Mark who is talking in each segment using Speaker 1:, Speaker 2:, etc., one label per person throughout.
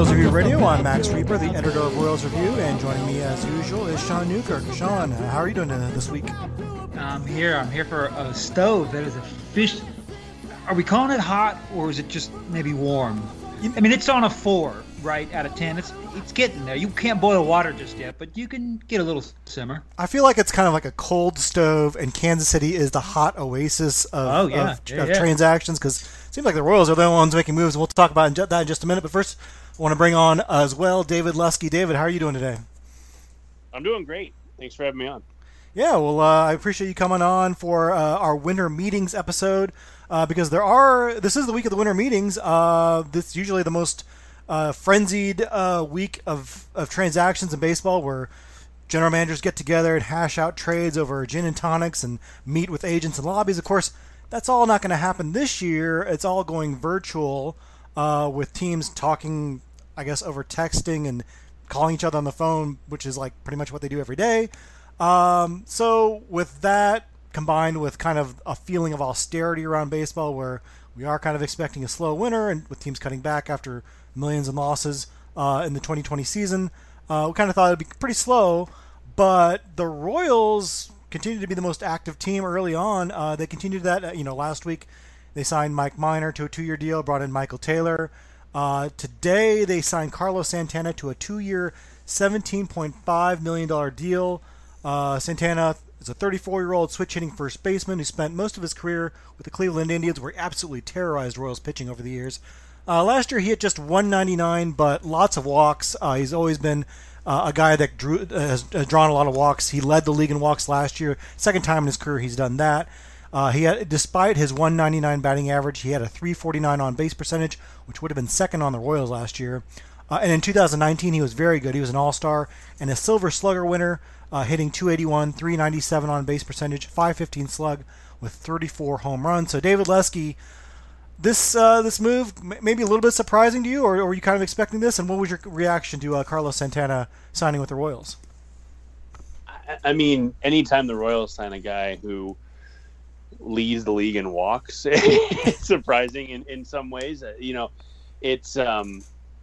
Speaker 1: Royals Review Radio. I'm Max Rieper, the editor of Royals Review, and joining me as usual is Shaun Newkirk. Shaun, how are you doing uh, this week?
Speaker 2: I'm here. I'm here for a stove that is a fish. Are we calling it hot or is it just maybe warm? I mean, it's on a four, right, out of ten. It's it's getting there. You can't boil water just yet, but you can get a little simmer.
Speaker 1: I feel like it's kind of like a cold stove, and Kansas City is the hot oasis of,
Speaker 2: Oh, yeah.
Speaker 1: of,
Speaker 2: Yeah,
Speaker 1: of
Speaker 2: yeah.
Speaker 1: transactions because it seems like the Royals are the only ones making moves. and We'll talk about that in just a minute. But first, I want to bring on as well David Lesky. David, how are you doing today?
Speaker 3: I'm doing great. Thanks for having me on.
Speaker 1: Yeah, well, uh, I appreciate you coming on for uh, our winter meetings episode uh, because there are. This is the week of the winter meetings. Uh, this is usually the most uh, frenzied uh, week of, of transactions in baseball, where general managers get together and hash out trades over gin and tonics and meet with agents and lobbies. Of course, that's all not going to happen this year. It's all going virtual uh, with teams talking, I guess, over texting and calling each other on the phone, which is like pretty much what they do every day. Um, so with that combined with kind of a feeling of austerity around baseball, where we are kind of expecting a slow winter, and with teams cutting back after millions in losses uh, in the 2020 season, uh, we kind of thought it'd be pretty slow. But the Royals continue to be the most active team early on. Uh, they continued that. uh, You know, last week they signed Mike Minor to a two-year deal, brought in Michael Taylor. Uh, today they signed Carlos Santana to a two-year, $17.5 million deal. Uh, Santana is a 34-year-old switch-hitting first baseman who spent most of his career with the Cleveland Indians, where he absolutely terrorized Royals pitching over the years. Uh, last year he hit just 199, but lots of walks. Uh, he's always been uh, a guy that drew, uh, has drawn a lot of walks. He led the league in walks last year. Second time in his career he's done that. Uh, he had, despite his 199 batting average, he had a 349 on base percentage, which would have been second on the Royals last year. Uh, and in 2019, he was very good. He was an All Star and a Silver Slugger winner, uh, hitting 281, 397 on base percentage, 515 slug with 34 home runs. So David Lesky, this uh, this move maybe a little bit surprising to you, or, or were you kind of expecting this? And what was your reaction to uh, Carlos Santana signing with the Royals?
Speaker 3: I mean, anytime the Royals sign a guy who leads the league in walks, it's surprising in, in some ways. Uh, You know, it's um,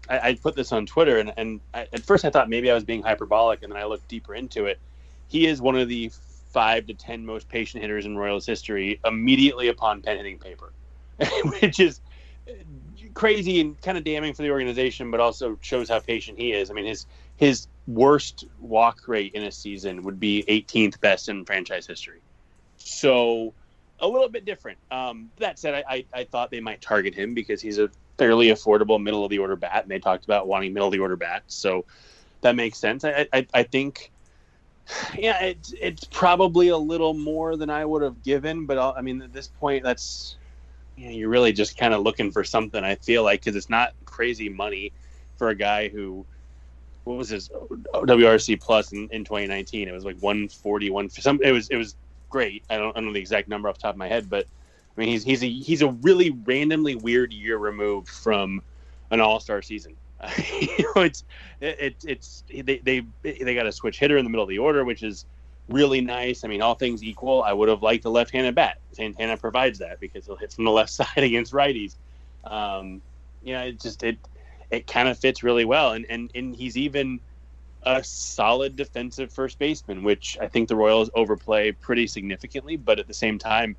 Speaker 3: I, I put this on Twitter, and, and I, at first I thought maybe I was being hyperbolic, and then I looked deeper into it. He is one of the five to ten most patient hitters in Royals history immediately upon pen hitting paper, which is crazy and kind of damning for the organization, but also shows how patient he is. I mean, his his worst walk rate in a season would be 18th best in franchise history. So a little bit different. Um, that said, I, I, I thought they might target him because he's a fairly affordable middle of the order bat, and they talked about wanting middle of the order bats. So that makes sense. I, I, I think, yeah, it's it's probably a little more than I would have given, but I'll, I mean, at this point, that's you know, you're really just kind of looking for something. I feel like because it's not crazy money for a guy who what was his WRC plus in, in 2019? It was like 140, one some. It was it was great. I don't I don't know the exact number off the top of my head, but I mean he's he's a he's a really randomly weird year removed from an All Star season. you know, it's it, it's they they they got a switch hitter in the middle of the order, which is really nice. I mean, all things equal, I would have liked a left-handed bat. Santana provides that because he'll hit from the left side against righties. Um, you know, it just it it kind of fits really well, and and and he's even a solid defensive first baseman, which I think the Royals overplay pretty significantly. But at the same time,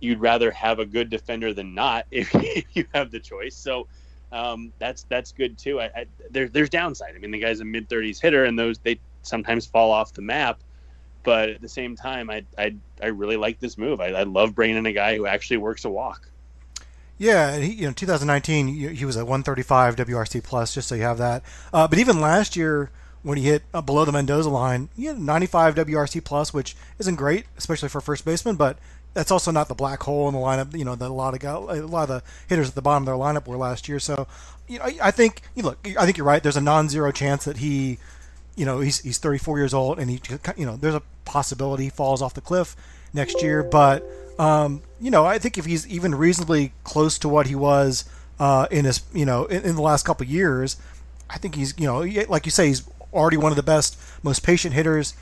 Speaker 3: you'd rather have a good defender than not if, you have the choice. So um, that's that's good too. I, I, there, there's downside. I mean, the guy's a mid 30s hitter, and those they sometimes fall off the map. But at the same time, I I, I really like this move. I, I love bringing in a guy who actually works a walk.
Speaker 1: Yeah, he, you know, 2019 he was at 135 WRC plus, just so you have that. Uh, but even last year, when he hit uh, below the Mendoza line, he had 95 WRC plus, which isn't great, especially for first baseman. But that's also not the black hole in the lineup. You know, that a lot of a lot of the hitters at the bottom of their lineup were last year. So, you know, I, I think you look. I think you're right. There's a non-zero chance that he, you know, he's he's 34 years old and he, you know, there's a possibility he falls off the cliff next year. But, um, you know, I think if he's even reasonably close to what he was uh, in his, you know, in, in the last couple years, I think he's, you know, like you say, he's already one of the best, most patient hitters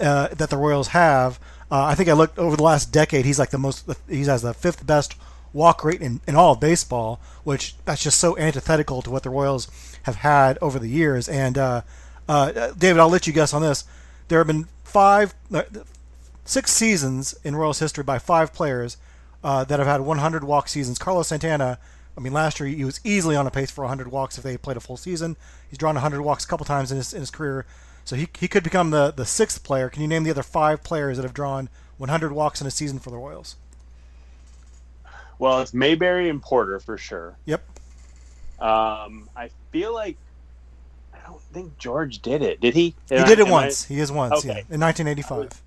Speaker 1: uh, that the Royals have. Uh, I think I looked over the last decade. He's like the most. He has the fifth best walk rate in, in all of baseball, which that's just so antithetical to what the Royals have had over the years. And uh, uh, David, I'll let you guess on this. There have been five, uh, six seasons in Royals history by five players uh, that have had 100 walk seasons. Carlos Santana. I mean, last year he was easily on a pace for 100 walks if they played a full season. He's drawn 100 walks a couple times in his in his career. So he, he could become the, the sixth player. Can you name the other five players that have drawn 100 walks in a season for the Royals?
Speaker 3: Well, it's Mayberry and Porter for sure.
Speaker 1: Yep.
Speaker 3: Um, I feel like I don't think George did it. Did he?
Speaker 1: Did he I, did it once. I... He is once. Okay. Yeah, in 1985.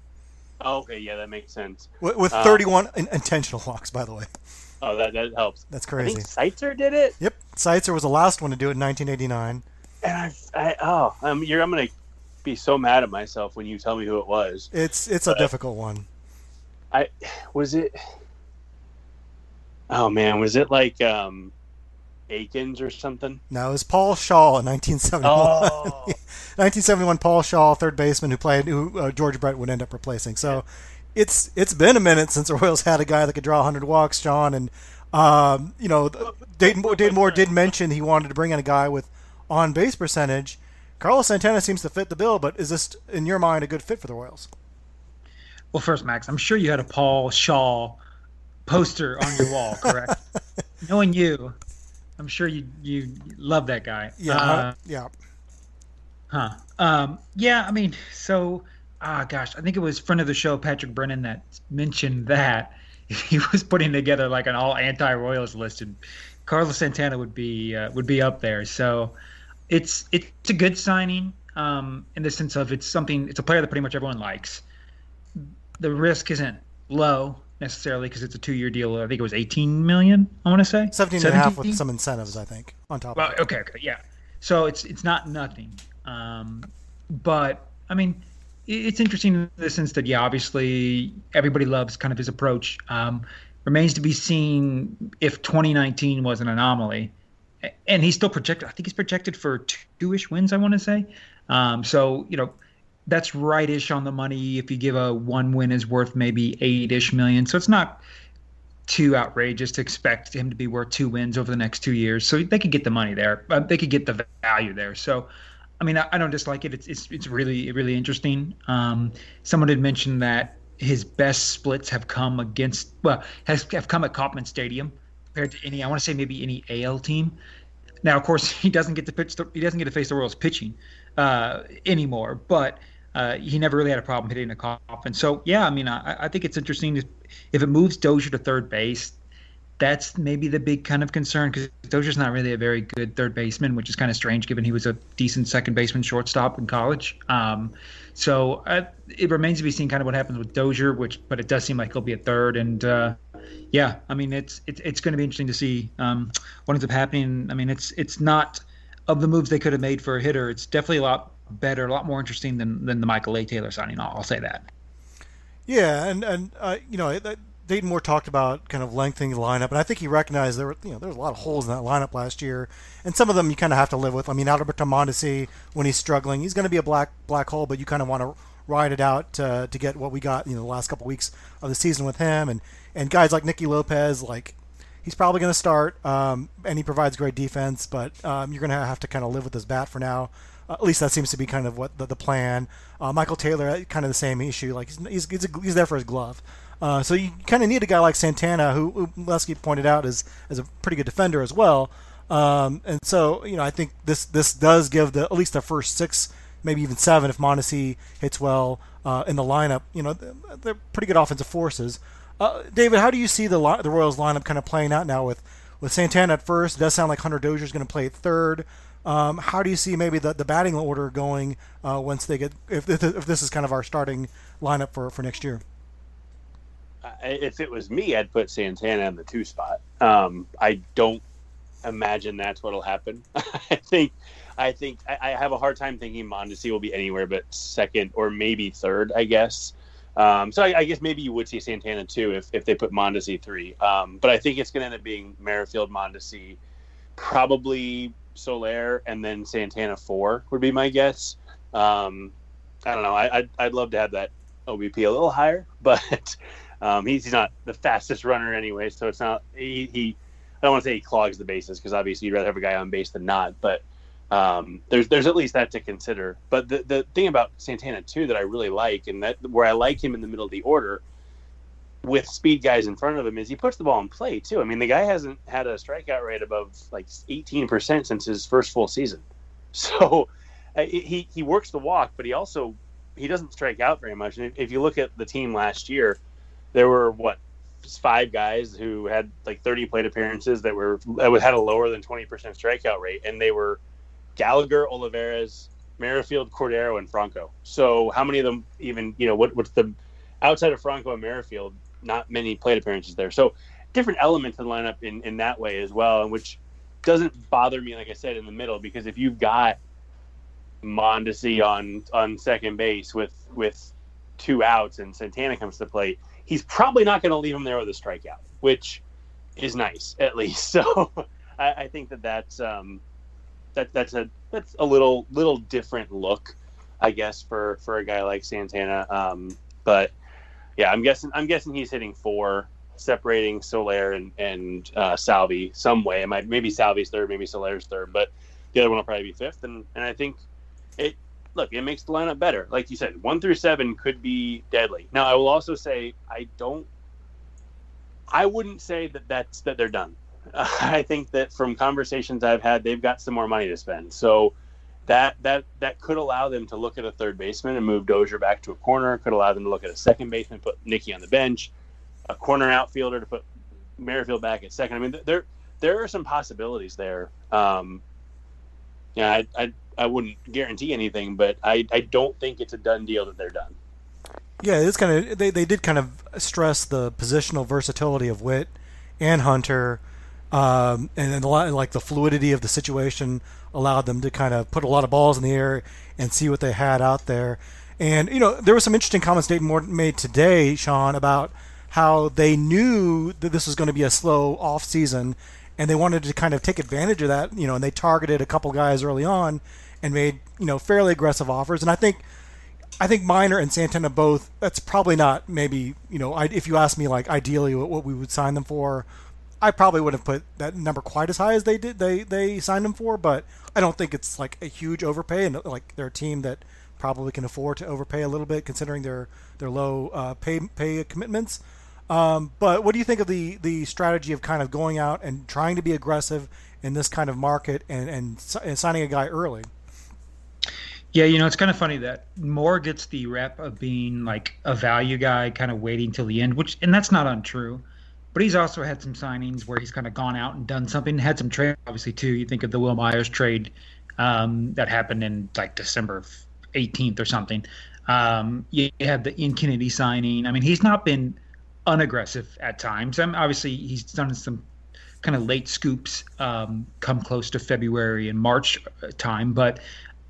Speaker 3: Oh, okay, yeah, that makes sense.
Speaker 1: With, with um, 31 um, intentional walks, by the way.
Speaker 3: Oh, that, that helps.
Speaker 1: That's crazy.
Speaker 3: I think Seitzer did it.
Speaker 1: Yep, Seitzer was the last one to do it in 1989.
Speaker 3: And I, I oh, um, you're, I'm gonna be so mad at myself when you tell me who it was.
Speaker 1: It's it's but a difficult one.
Speaker 3: I was it. Oh man, was it like um, Akins or something?
Speaker 1: No, it was Paul Schaal in 1971. Oh. 1971, Paul Schaal, third baseman who played who uh, George Brett would end up replacing. So. It's it's been a minute since the Royals had a guy that could draw 100 walks, John, and um, you know Dayton, Dayton Moore did mention he wanted to bring in a guy with on base percentage Carlos Santana seems to fit the bill, but is this, in your mind, a good fit for the Royals?
Speaker 2: Well, first, Max, I'm sure you had a Paul Schaal poster on your wall, correct? Knowing you, I'm sure you you love that guy.
Speaker 1: Yeah, uh, yeah.
Speaker 2: Huh. Um, yeah, I mean, so ah, gosh, I think it was friend of the show Patrick Brennan that mentioned that he was putting together like an all anti-Royals list, and Carlos Santana would be uh, would be up there. So it's it's a good signing um, in the sense of it's something it's a player that pretty much everyone likes. The risk isn't low necessarily because it's a two-year deal. I think it was 18 million. I want to say
Speaker 1: 17 and a half with some incentives. I think on top.
Speaker 2: Well, okay, okay, yeah. So it's it's not nothing, um, but I mean, it's interesting in the sense that yeah, obviously everybody loves kind of his approach. Um, remains to be seen if 2019 was an anomaly and he's still projected. I think he's projected for two-ish wins. I want to say. Um, so you know, that's right-ish on the money. If you give a one win is worth maybe eight-ish million, so it's not too outrageous to expect him to be worth two wins over the next two years. So they could get the money there. Uh, they could get the value there. So. I mean, I, I don't dislike it. It's, it's it's really really interesting. Um, someone had mentioned that his best splits have come against well has have come at Kauffman Stadium compared to any. I want to say maybe any AL team. Now, of course, he doesn't get to pitch. The, he doesn't get to face the Royals pitching uh, anymore. But uh, he never really had a problem hitting a Kauffman. So yeah, I mean, I, I think it's interesting if it moves Dozier to third base. That's maybe the big kind of concern because Dozier's not really a very good third baseman, which is kind of strange given he was a decent second baseman, shortstop in college. Um, so uh, it remains to be seen kind of what happens with Dozier, which but it does seem like he'll be a third and uh, yeah, I mean it's it's, it's going to be interesting to see um, what ends up happening. I mean it's it's not of the moves they could have made for a hitter. It's definitely a lot better, a lot more interesting than than the Michael A. Taylor signing. I'll, I'll say that.
Speaker 1: Yeah, and and uh, you know Dayton Moore talked about kind of lengthening the lineup, and I think he recognized there were you know there was a lot of holes in that lineup last year, and some of them you kind of have to live with. I mean, Alberto Mondesi when he's struggling, he's going to be a black black hole, but you kind of want to ride it out to, to get what we got you know the last couple weeks of the season with him, and and guys like Nicky Lopez, like he's probably going to start, um, and he provides great defense, but um, you're going to have to kind of live with his bat for now. At least that seems to be kind of what the, the plan. Uh, Michael Taylor, uh, kind of the same issue. Like he's he's, he's, a, he's there for his glove. Uh, so you kind of need a guy like Santana, who, who Lesky pointed out is is a pretty good defender as well. Um, and so, you know, I think this this does give the at least the first six, maybe even seven, if Mondesi hits well uh, in the lineup. You know, they're pretty good offensive forces. Uh, David, how do you see the the Royals lineup kind of playing out now with with Santana at first? It does sound like Hunter Dozier is going to play third. Um, how do you see maybe the, the batting order going uh, once they get if, if this is kind of our starting lineup for, for next year?
Speaker 3: If it was me, I'd put Santana in the two spot. Um, I don't imagine that's what'll happen. I think, I think I, I, have a hard time thinking Mondesi will be anywhere but second or maybe third. I guess. Um, so I, I, guess maybe you would see Santana too if, if they put Mondesi three. Um, but I think it's going to end up being Merrifield, Mondesi, probably Soler, and then Santana four would be my guess. Um, I don't know. I, I'd, I'd love to have that OBP a little higher, but um, he's, he's not the fastest runner anyway, so it's not he. he I don't want to say he clogs the bases because obviously you'd rather have a guy on base than not, but um, there's there's at least that to consider. But the the thing about Santana too that I really like, and that where I like him in the middle of the order with speed guys in front of him, is he puts the ball in play too. I mean, the guy hasn't had a strikeout rate above like 18% since his first full season, so uh, he he works the walk, but he also he doesn't strike out very much. And if you look at the team last year, there were what five guys who had like 30 plate appearances that were that had a lower than 20% strikeout rate, and they were Gallagher, Olivares, Merrifield, Cordero, and Franco. So how many of them even you know what what's the outside of Franco and Merrifield? Not many plate appearances there. So different elements in the lineup in in that way as well, and which doesn't bother me like I said in the middle because if you've got Mondesi on on second base with with two outs and Santana comes to plate, he's probably not going to leave him there with a strikeout, which is nice at least. So I, I think that that's um, that that's a that's a little little different look, I guess, for for a guy like Santana. Um, but yeah, I'm guessing I'm guessing he's hitting four, separating Soler and and uh, Salvi some way. It might maybe Salvi's third, maybe Soler's third, but the other one will probably be fifth. And and I think it look, it makes the lineup better. Like you said, one through seven could be deadly. Now, I will also say I don't. I wouldn't say that that's that they're done. Uh, I think that from conversations I've had, they've got some more money to spend. So that that that could allow them to look at a third baseman and move Dozier back to a corner. Could allow them to look at a second baseman, put Nicky on the bench, a corner outfielder to put Merrifield back at second. I mean, there there are some possibilities there. Um, yeah, I, I I wouldn't guarantee anything, but I, I don't think it's a done deal that they're done.
Speaker 1: Yeah, it's kind of they, they did kind of stress the positional versatility of Whit and Hunter, um, and, a lot like the fluidity of the situation allowed them to kind of put a lot of balls in the air and see what they had out there. And you know there was some interesting comments Dayton Moore made today, Shaun, about how they knew that this was going to be a slow off season, and they wanted to kind of take advantage of that. You know, and they targeted a couple guys early on and made you know fairly aggressive offers. And I think I think Minor and Santana both. That's probably not maybe you know I, if you ask me like ideally what, what we would sign them for. I probably wouldn't have put that number quite as high as they did they they signed them for, but I don't think it's like a huge overpay and like they're a team that probably can afford to overpay a little bit considering their their low uh, pay pay commitments. Um, but what do you think of the the strategy of kind of going out and trying to be aggressive in this kind of market and and, and signing a guy early?
Speaker 2: Yeah, you know, it's kind of funny that Moore gets the rep of being like a value guy, kind of waiting till the end, which, and that's not untrue. But he's also had some signings where he's kind of gone out and done something, had some trade, obviously, too. You think of the Wil Myers trade um, that happened in like December 18th or something. Um, you had the Ian Kennedy signing. I mean, he's not been unaggressive at times. I mean, obviously, he's done some kind of late scoops um, come close to February and March uh, time, but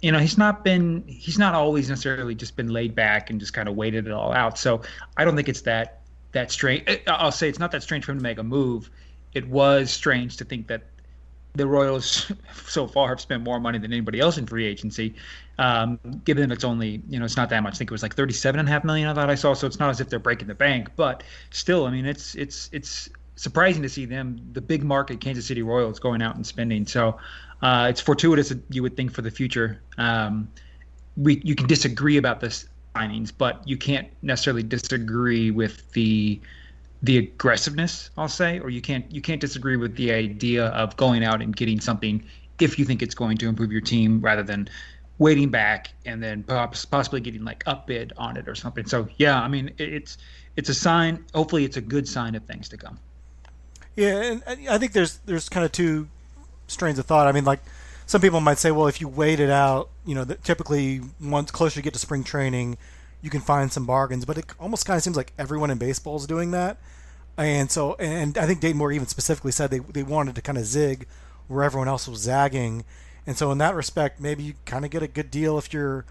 Speaker 2: you know, he's not been he's not always necessarily just been laid back and just kind of waited it all out. So I don't think it's that that strange. I'll say it's not that strange for him to make a move. It was strange to think that the Royals so far have spent more money than anybody else in free agency. Um, given that it's only, you know, it's not that much. I think it was like thirty-seven and a half million. I thought I saw. So it's not as if they're breaking the bank, but still, I mean, it's it's it's surprising to see them, the big market Kansas City Royals, going out and spending. So uh, it's fortuitous, you would think, for the future. Um, we you can disagree about the signings, but you can't necessarily disagree with the the aggressiveness, I'll say, or you can't you can't disagree with the idea of going out and getting something if you think it's going to improve your team rather than waiting back and then possibly getting like upbid on it or something. So yeah, I mean it's it's a sign. Hopefully, it's a good sign of things to come.
Speaker 1: Yeah, and I think there's there's kind of two strains of thought. I mean, like some people might say, well, if you wait it out, you know, typically once closer you get to spring training, you can find some bargains. But it almost kind of seems like everyone in baseball is doing that. And so, and I think Dayton Moore even specifically said they they wanted to kind of zig where everyone else was zagging. And so, in that respect, maybe you kind of get a good deal if you're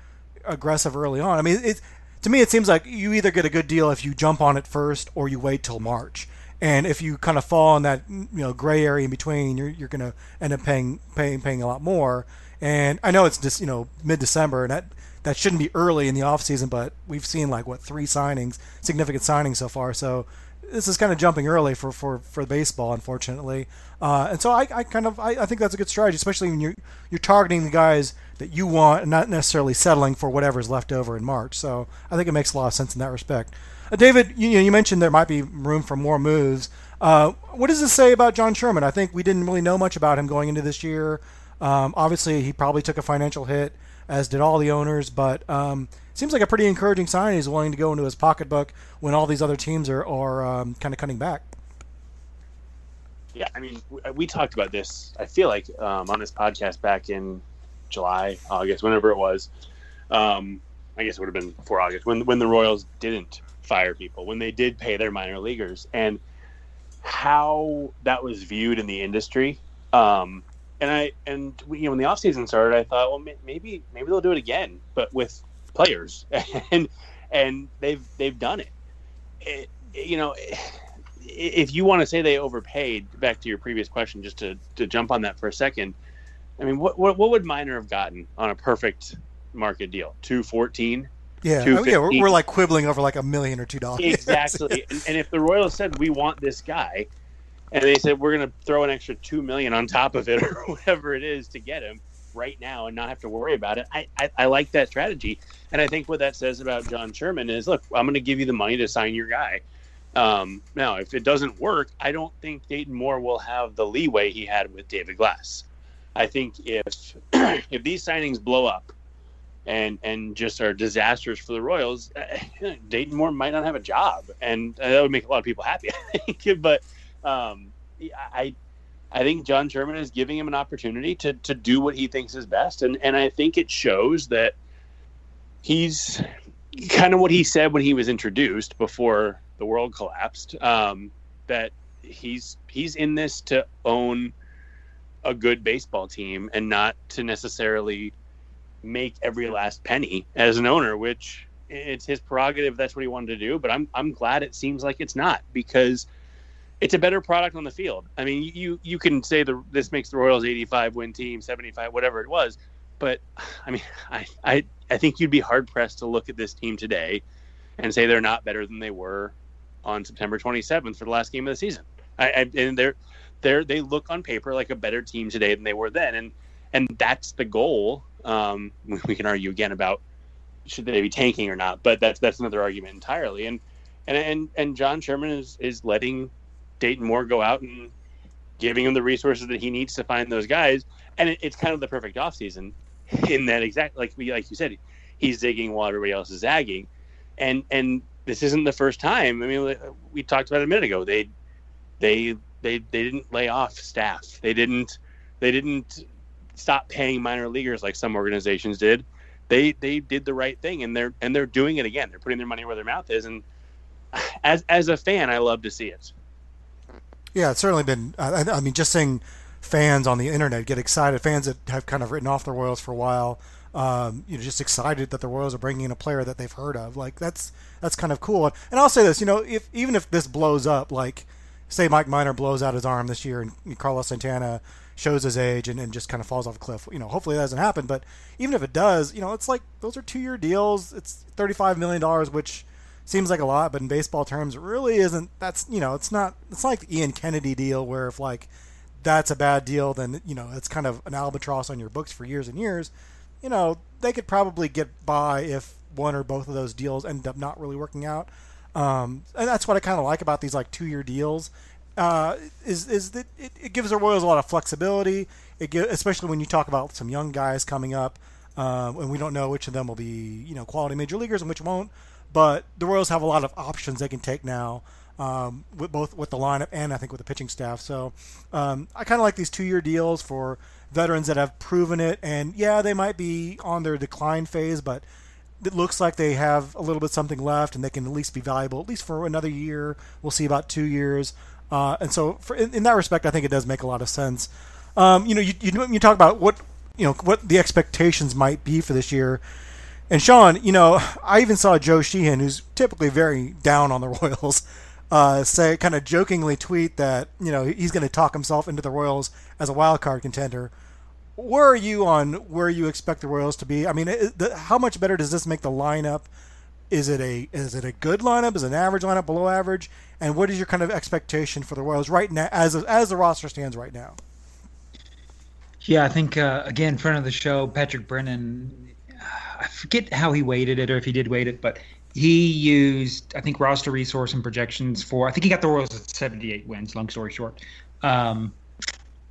Speaker 1: aggressive early on. I mean, it, to me, it seems like you either get a good deal if you jump on it first or you wait till March. And if you kind of fall in that you know gray area in between, you're, you're going to end up paying paying paying a lot more. And I know it's just you know mid December, and that that shouldn't be early in the off season, but we've seen like what three signings, significant signings so far. So this is kind of jumping early for for for baseball, unfortunately. Uh, and so I, I kind of I, I, think that's a good strategy, especially when you're you're targeting the guys that you want, and not necessarily settling for whatever's left over in March. So I think it makes a lot of sense in that respect. Uh, David, you, you mentioned there might be room for more moves. Uh, what does this say about John Sherman? I think we didn't really know much about him going into this year. Um, obviously, he probably took a financial hit, as did all the owners, but um, seems like a pretty encouraging sign. He's willing to go into his pocketbook when all these other teams are, are um, kind of cutting back.
Speaker 3: Yeah, I mean, we talked about this. I feel like um, on this podcast back in July, August, whenever it was. Um, I guess it would have been before August when when the Royals didn't fire people when they did pay their minor leaguers and how that was viewed in the industry. Um, and I and you know when the offseason started, I thought, well, maybe maybe they'll do it again, but with players, and and they've they've done it. it you know, if you want to say they overpaid, back to your previous question, just to to jump on that for a second. I mean, what what, what would Minor have gotten on a perfect market deal? Two fourteen.
Speaker 1: Yeah, yeah, we're, we're, like quibbling over like a million or two dollars.
Speaker 3: Exactly, and, and, if the Royals said we want this guy, and they said we're going to throw an extra two million on top of it or whatever it is to get him right now and not have to worry about it, I, I, I like that strategy. And I think what that says about John Sherman is, look, I'm going to give you the money to sign your guy. Um, now, if it doesn't work, I don't think Dayton Moore will have the leeway he had with David Glass. I think if if these signings blow up and and just are disasters for the Royals, uh, Dayton Moore might not have a job, and that would make a lot of people happy. I think, but um, I I think John Sherman is giving him an opportunity to to do what he thinks is best, and and I think it shows that he's kind of what he said when he was introduced before the world collapsed. Um, that he's he's in this to own a good baseball team and not to necessarily make every last penny as an owner, which it's his prerogative. That's what he wanted to do. But I'm I'm glad it seems like it's not because it's a better product on the field. I mean, you you can say the this makes the Royals 85 win team, 75, whatever it was, but I mean, I I I think you'd be hard pressed to look at this team today and say they're not better than they were on September 27th for the last game of the season. I, I and they're they're they look on paper like a better team today than they were then, and and that's the goal. Um, we can argue again about should they be tanking or not, but that's that's another argument entirely. And and and and John Sherman is is letting Dayton Moore go out and giving him the resources that he needs to find those guys, and it, it's kind of the perfect offseason in that exact like we like you said, he's zigging while everybody else is zagging, and and this isn't the first time. I mean, we talked about it a minute ago. They they they they didn't lay off staff. They didn't they didn't stop paying minor leaguers like some organizations did. They they did the right thing and they're and they're doing it again. They're putting their money where their mouth is and as as a fan, I love to see it.
Speaker 1: Yeah, it's certainly been. I, I mean, just seeing fans on the internet get excited, fans that have kind of written off the Royals for a while, um, you know, just excited that the Royals are bringing in a player that they've heard of. Like that's that's kind of cool. And I'll say this, you know, if even if this blows up, like say Mike Minor blows out his arm this year and Carlos Santana shows his age and, and just kind of falls off a cliff. You know, hopefully that doesn't happen. But even if it does, you know, it's like those are two year deals. It's thirty five million dollars, which seems like a lot, but in baseball terms, really isn't. That's you know, it's not. It's like the Ian Kennedy deal, where if like that's a bad deal, then you know it's kind of an albatross on your books for years and years. You know, they could probably get by if one or both of those deals ended up not really working out. Um, and that's what I kind of like about these like two year deals. Uh, is is that it, it, gives the Royals a lot of flexibility. It give, especially when you talk about some young guys coming up, uh, and we don't know which of them will be you know quality major leaguers and which won't. But the Royals have a lot of options they can take now. Um, with both with the lineup and I think with the pitching staff. So um, I kind of like these two-year deals for veterans that have proven it. And yeah, they might be on their decline phase, but it looks like they have a little bit something left, and they can at least be valuable at least for another year. We'll see about two years. Uh, and so, for, in, in, that respect, I think it does make a lot of sense. Um, you know, you, you you talk about what you know what the expectations might be for this year. And Shaun, you know, I even saw Joe Sheehan, who's typically very down on the Royals, uh, say kind of jokingly tweet that you know he's going to talk himself into the Royals as a wild card contender. Where are you on where you expect the Royals to be? I mean, it, the, how much better does this make the lineup? Is it a is it a good lineup? Is it an average lineup, below average? And what is your kind of expectation for the Royals right now, as as the roster stands right now?
Speaker 2: Yeah, I think uh, again, friend of the show, Patrick Brennan. I forget how he weighted it or if he did weight it, but he used I think roster resource and projections for. I think he got the Royals at 78 wins. Long story short, um,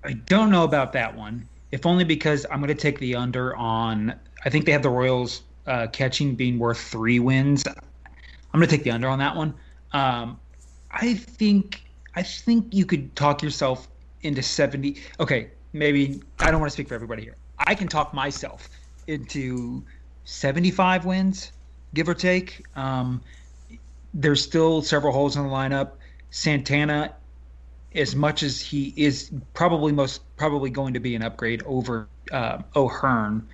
Speaker 2: I don't know about that one if only because I'm going to take the under on. I think they have the Royals uh, catching being worth three wins. I'm going to take the under on that one. Um, I think I think you could talk yourself into 70. Okay, maybe I don't want to speak for everybody here. I can talk myself into 75 wins, give or take. Um, there's still several holes in the lineup. Santana as much as he is probably most probably going to be an upgrade over uh, O'Hearn,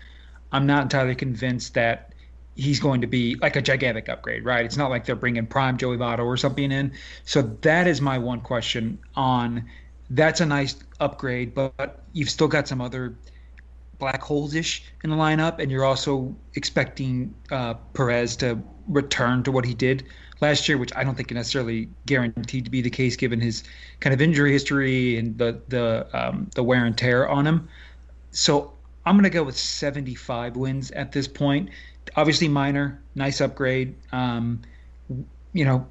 Speaker 2: I'm not entirely convinced that he's going to be like a gigantic upgrade, right? It's not like they're bringing prime Joey Votto or something in. So that is my one question on. That's a nice upgrade, but you've still got some other black holes ish in the lineup, and you're also expecting uh, Perez to return to what he did last year, which I don't think necessarily guaranteed to be the case given his kind of injury history and the the um, the wear and tear on him. So I'm going to go with 75 wins at this point. Obviously, minor, nice upgrade. Um, you know,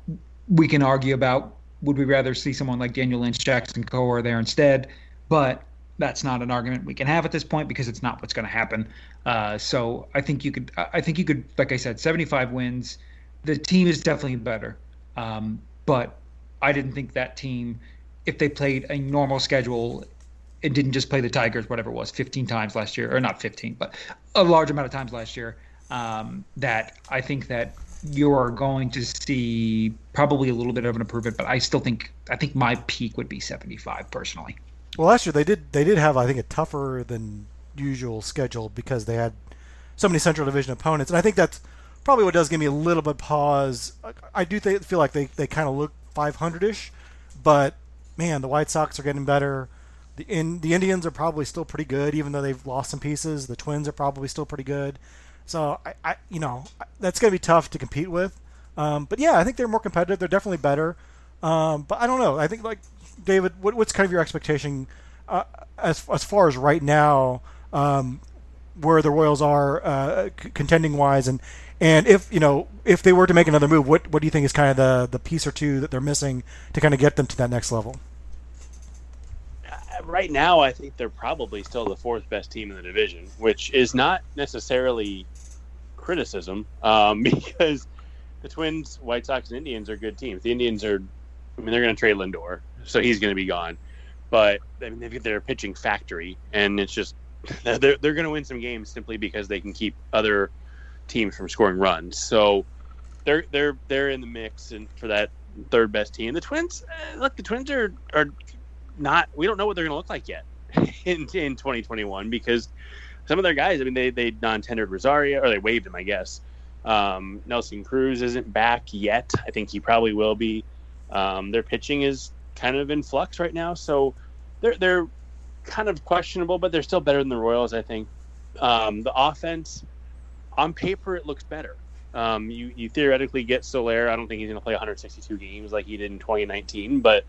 Speaker 2: we can argue about would we rather see someone like Daniel Lynch, Jackson Kowar there instead, but that's not an argument we can have at this point because it's not what's going to happen. Uh, so I think you could, I think you could, like I said, 75 wins the team is definitely better. Um, but I didn't think that team, if they played a normal schedule and didn't just play the Tigers, whatever it was, 15 times last year, or not 15, but a large amount of times last year, um, that I think that you're going to see probably a little bit of an improvement. But I still think I think my peak would be 75 personally.
Speaker 1: Well, last year they did they did have I think a tougher than usual schedule because they had so many Central Division opponents, and I think that's probably what does give me a little bit pause. I do th- feel like they, they kind of look 500 ish, but man, the White Sox are getting better. The in, the Indians are probably still pretty good, even though they've lost some pieces. The Twins are probably still pretty good. So I, I you know that's going to be tough to compete with. Um, but yeah, I think they're more competitive. They're definitely better. Um, but I don't know. I think like David, what, what's kind of your expectation uh, as as far as right now? Um, where the Royals are uh, contending wise, and and if you know if they were to make another move, what what do you think is kind of the the piece or two that they're missing to kind of get them to that next level?
Speaker 3: Right now, I think they're probably still the fourth best team in the division, which is not necessarily criticism um, because the Twins, White Sox, and Indians are good teams. The Indians are, I mean, they're going to trade Lindor, so he's going to be gone. But I mean, they've got their pitching factory, and it's just they're they're going to win some games simply because they can keep other teams from scoring runs. So they're they're they're in the mix and for that third best team. The Twins, uh, look, the Twins are are not. We don't know what they're going to look like yet in in 2021 because some of their guys. I mean, they they non-tendered Rosario or they waived him, I guess. Um, Nelson Cruz isn't back yet. I think he probably will be. Um, their pitching is kind of in flux right now, so they're they're kind of questionable, but they're still better than the Royals. I think um, the offense on paper it looks better. Um, you you theoretically get Soler. I don't think he's going to play 162 games like he did in 2019, but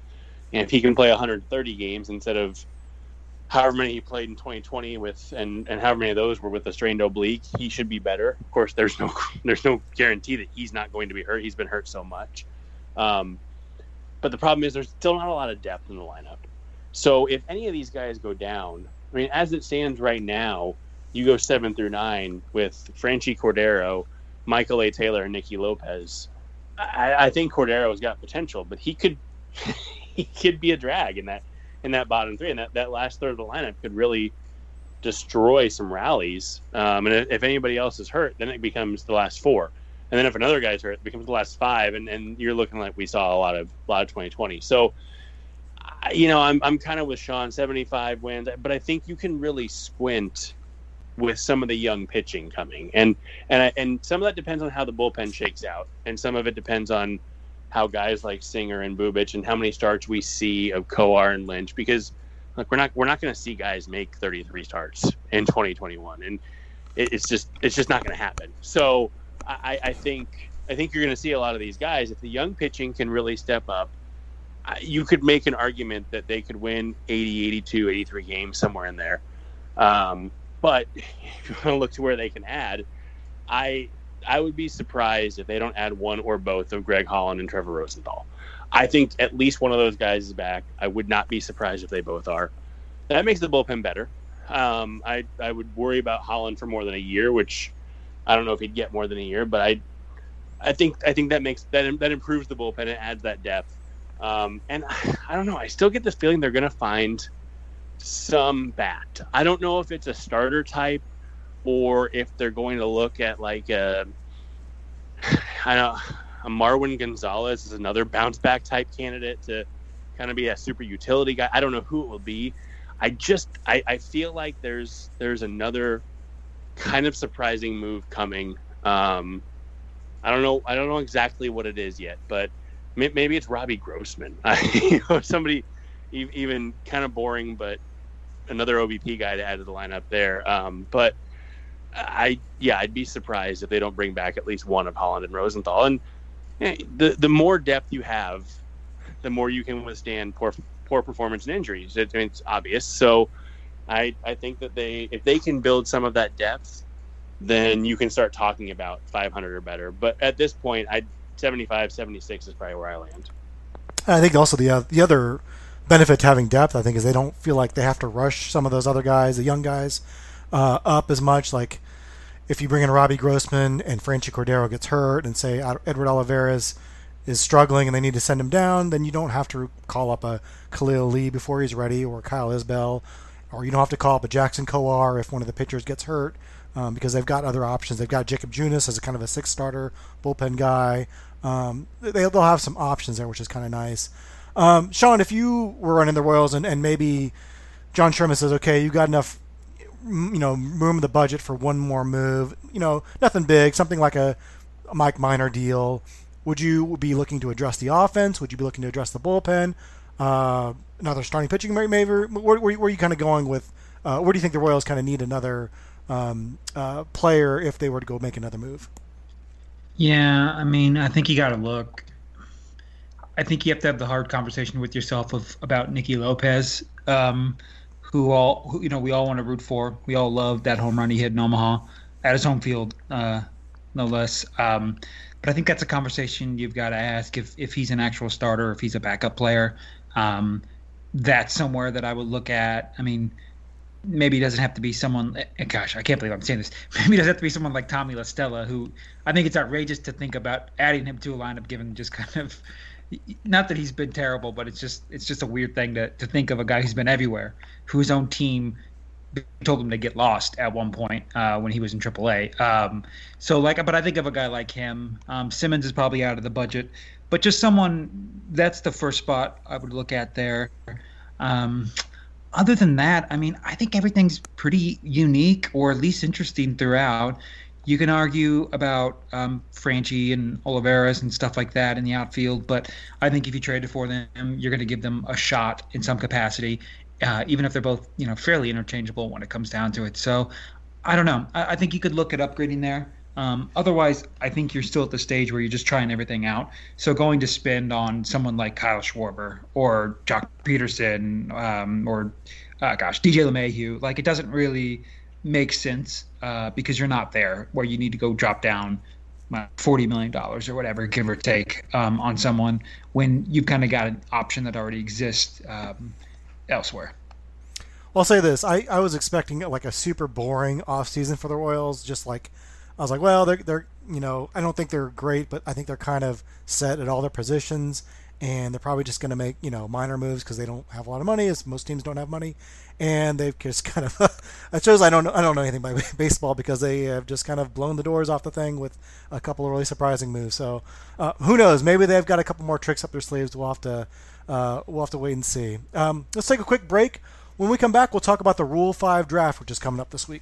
Speaker 3: if he can play 130 games instead of however many he played in 2020 with and and however many of those were with a strained oblique, he should be better. Of course, there's no there's no guarantee that he's not going to be hurt. He's been hurt so much. Um, but the problem is there's still not a lot of depth in the lineup. So if any of these guys go down, I mean, as it stands right now, you go seven through nine with Franchy Cordero, Michael A. Taylor, and Nicky Lopez. I, I think Cordero's got potential, but he could he could be a drag in that in that bottom three, and that, that last third of the lineup could really destroy some rallies. Um, and if anybody else is hurt, then it becomes the last four. And then if another guy's hurt, it becomes the last five, and, and you're looking like we saw a lot of a lot of 2020. So, you know, I'm I'm kind of with Shaun, 75 wins, but I think you can really squint with some of the young pitching coming, and and and some of that depends on how the bullpen shakes out, and some of it depends on how guys like Singer and Bubic and how many starts we see of Kowar and Lynch because like we're not we're not going to see guys make 33 starts in 2021 and it, it's just it's just not going to happen. So I, I think I think you're going to see a lot of these guys if the young pitching can really step up. You could make an argument that they could win 80, 82, 83 games somewhere in there. Um, but if you want to look to where they can add, I I would be surprised if they don't add one or both of Greg Holland and Trevor Rosenthal. I think at least one of those guys is back. I would not be surprised if they both are. That makes the bullpen better. Um, I I would worry about Holland for more than a year, which I don't know if he'd get more than a year, but I I think I think that makes that that improves the bullpen and adds that depth. Um, and I don't know. I still get the feeling they're going to find some bat. I don't know if it's a starter type or if they're going to look at like a, I don't a Marwin Gonzalez is another bounce back type candidate to kind of be a super utility guy. I don't know who it will be. I just I, I feel like there's there's another kind of surprising move coming. Um, I don't know I don't know exactly what it is yet, but maybe it's Robbie Grossman. you know, somebody even kind of boring, but another OBP guy to add to the lineup there. Um, but I yeah, I'd be surprised if they don't bring back at least one of Holland and Rosenthal. And the the more depth you have, the more you can withstand poor poor performance and injuries. It, it's obvious. So I I think that they if they can build some of that depth, then you can start talking about 500 or better. But at this point, I 75, 76 is probably where I land.
Speaker 1: I think also the uh, the other benefit to having depth, I think, is they don't feel like they have to rush some of those other guys, the young guys, uh, up as much. Like if you bring in Robbie Grossman and Franchy Cordero gets hurt, and say Edward Olivares is struggling and they need to send him down, then you don't have to call up a Khalil Lee before he's ready, or Kyle Isbel, or you don't have to call up a Jackson Kowar if one of the pitchers gets hurt. Um, because they've got other options. They've got Jakob Junis as a kind of a six starter bullpen guy. Um, they, will have some options there, which is kind of nice. Um, Shaun, if you were running the Royals and, and maybe John Sherman says, okay, you got enough, you know, room in the budget for one more move, you know, nothing big, something like a, a Mike Minor deal. Would you be looking to address the offense? Would you be looking to address the bullpen? Uh, another starting pitching, maybe? Where, where, where are you kind of going with? Uh, where do you think the Royals kind of need another um, uh, player if they were to go make another move?
Speaker 2: Yeah, I mean, I think you got to look I think you have to have the hard conversation with yourself of about Nicky Lopez, um, who all who, you know we all want to root for. We all love that home run he hit in Omaha at his home field, uh, no less. Um, but I think that's a conversation you've got to ask if if he's an actual starter, if he's a backup player. Um, that's somewhere that I would look at. I mean, maybe it doesn't have to be someone. Gosh, I can't believe I'm saying this. Maybe it doesn't have to be someone like Tommy La Stella, who I think it's outrageous to think about adding him to a lineup, given just kind of not that he's been terrible, but it's just it's just a weird thing to, to think of a guy who's been everywhere, whose own team told him to get lost at one point uh, when he was in AAA. Um, so like, but I think of a guy like him. Um, Simmons is probably out of the budget, but just someone that's the first spot I would look at there. Um, other than that, I mean, I think everything's pretty unique or at least interesting throughout. You can argue about um, Franchy and Olivares and stuff like that in the outfield, but I think if you traded for them, you're going to give them a shot in some capacity, uh, even if they're both you know fairly interchangeable when it comes down to it. So I don't know. I, I think you could look at upgrading there. Um, otherwise, I think you're still at the stage where you're just trying everything out. So going to spend on someone like Kyle Schwarber or Joc Pederson um, or, uh, gosh, DJ LeMahieu, like it doesn't really makes sense uh, because you're not there where you need to go drop down forty million dollars or whatever, give or take, um, on someone when you've kind of got an option that already exists um, elsewhere.
Speaker 1: I'll say this: I, I was expecting like a super boring off season for the Royals. Just like I was like, well, they're they're you know I don't think they're great, but I think they're kind of set at all their positions, and they're probably just going to make you know minor moves because they don't have a lot of money, as most teams don't have money, and they've just kind of it shows I don't know, I don't know anything about baseball because they have just kind of blown the doors off the thing with a couple of really surprising moves. So uh, who knows? Maybe they've got a couple more tricks up their sleeves. We'll have to uh, we'll have to wait and see. Um, let's take a quick break. When we come back, we'll talk about the Rule 5 draft, which is coming up this week.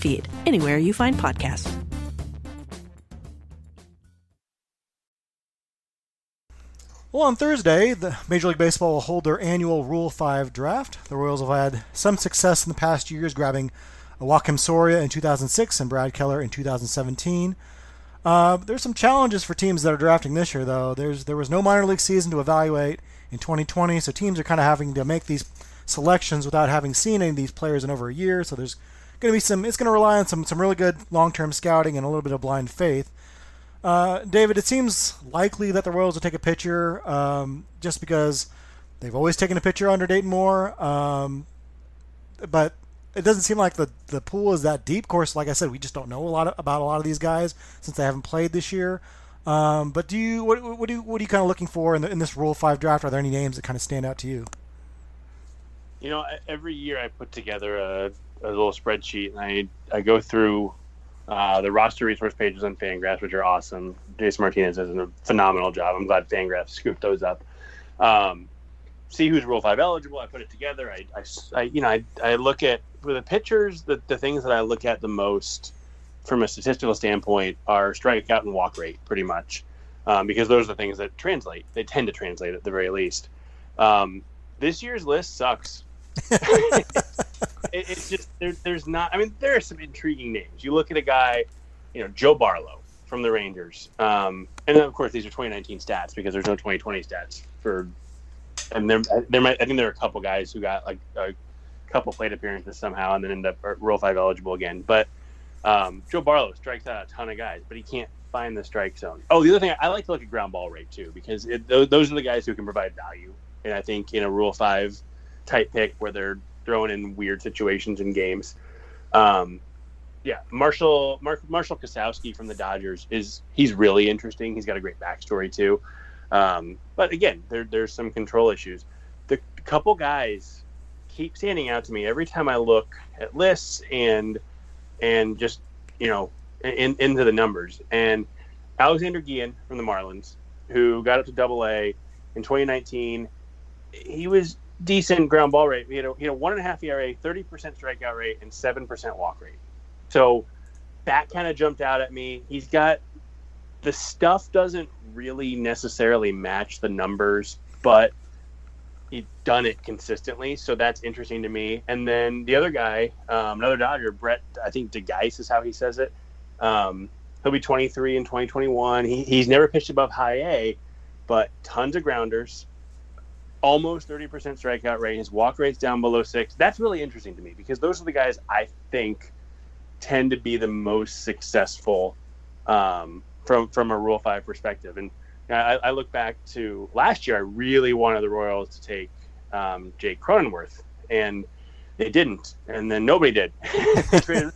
Speaker 4: feed, anywhere you find podcasts.
Speaker 1: Well, on Thursday, the Major League Baseball will hold their annual Rule 5 draft. The Royals have had some success in the past years, grabbing Joakim Soria in 2006 and Brad Keller in 2017. Uh, there's some challenges for teams that are drafting this year, though. There's there was no minor league season to evaluate in 2020, so teams are kind of having to make these selections without having seen any of these players in over a year. So there's going to be some. It's going to rely on some some really good long-term scouting and a little bit of blind faith. Uh, David, it seems likely that the Royals will take a pitcher um, just because they've always taken a pitcher under Dayton Moore. Um, but it doesn't seem like the, the pool is that deep. Of course, like I said, we just don't know a lot of, about a lot of these guys since they haven't played this year. Um, but do you what, what do you, what are you kind of looking for in, the, in this Rule Five draft? Are there any names that kind of stand out to you?
Speaker 3: You know, every year I put together a, a little spreadsheet and I I go through uh, the roster resource pages on Fangraphs, which are awesome. Jason Martinez does a phenomenal job. I'm glad Fangraphs scooped those up. Um, see who's Rule Five eligible. I put it together. I, I, I you know, I, I look at for the pitchers. The, the things that I look at the most from a statistical standpoint are strikeout and walk rate, pretty much, um, because those are the things that translate. They tend to translate at the very least. Um, this year's list sucks. it, it's just there, there's not. I mean, there are some intriguing names. You look at a guy, you know, Joe Barlow from the Rangers, um, and then of course these are 2019 stats because there's no 2020 stats for. And there, there might. I think there are a couple guys who got like a couple plate appearances somehow, and then end up Rule Five eligible again. But um, Joe Barlow strikes out a ton of guys, but he can't find the strike zone. Oh, the other thing I like to look at ground ball rate too, because it, those are the guys who can provide value. And I think in a Rule Five type pick where they're throwing in weird situations in games. Um, yeah, Marshall Mar- Marshall Kasowski from the Dodgers is he's really interesting. He's got a great backstory too. Um, but again, there, there's some control issues. The couple guys keep standing out to me every time I look at lists and and just you know in, into the numbers. And Alexander Guillen from the Marlins, who got up to Double A in 2019, he was decent ground ball rate. He had a, one and a half ERA, 30% strikeout rate, and 7% walk rate. So that kind of jumped out at me. He's got the stuff doesn't really necessarily match the numbers, but he's done it consistently. So that's interesting to me. And then the other guy, um, another Dodger, Brett, I think de Geus is how he says it. Um, he'll be 23 in 2021. He, he's never pitched above high A, but tons of grounders, almost 30% strikeout rate. His walk rate's down below six. That's really interesting to me because those are the guys I think tend to be the most successful um, from from a Rule Five perspective. And I, I, look back to last year. I really wanted the Royals to take um, Jake Cronenworth, and they didn't. And then nobody did.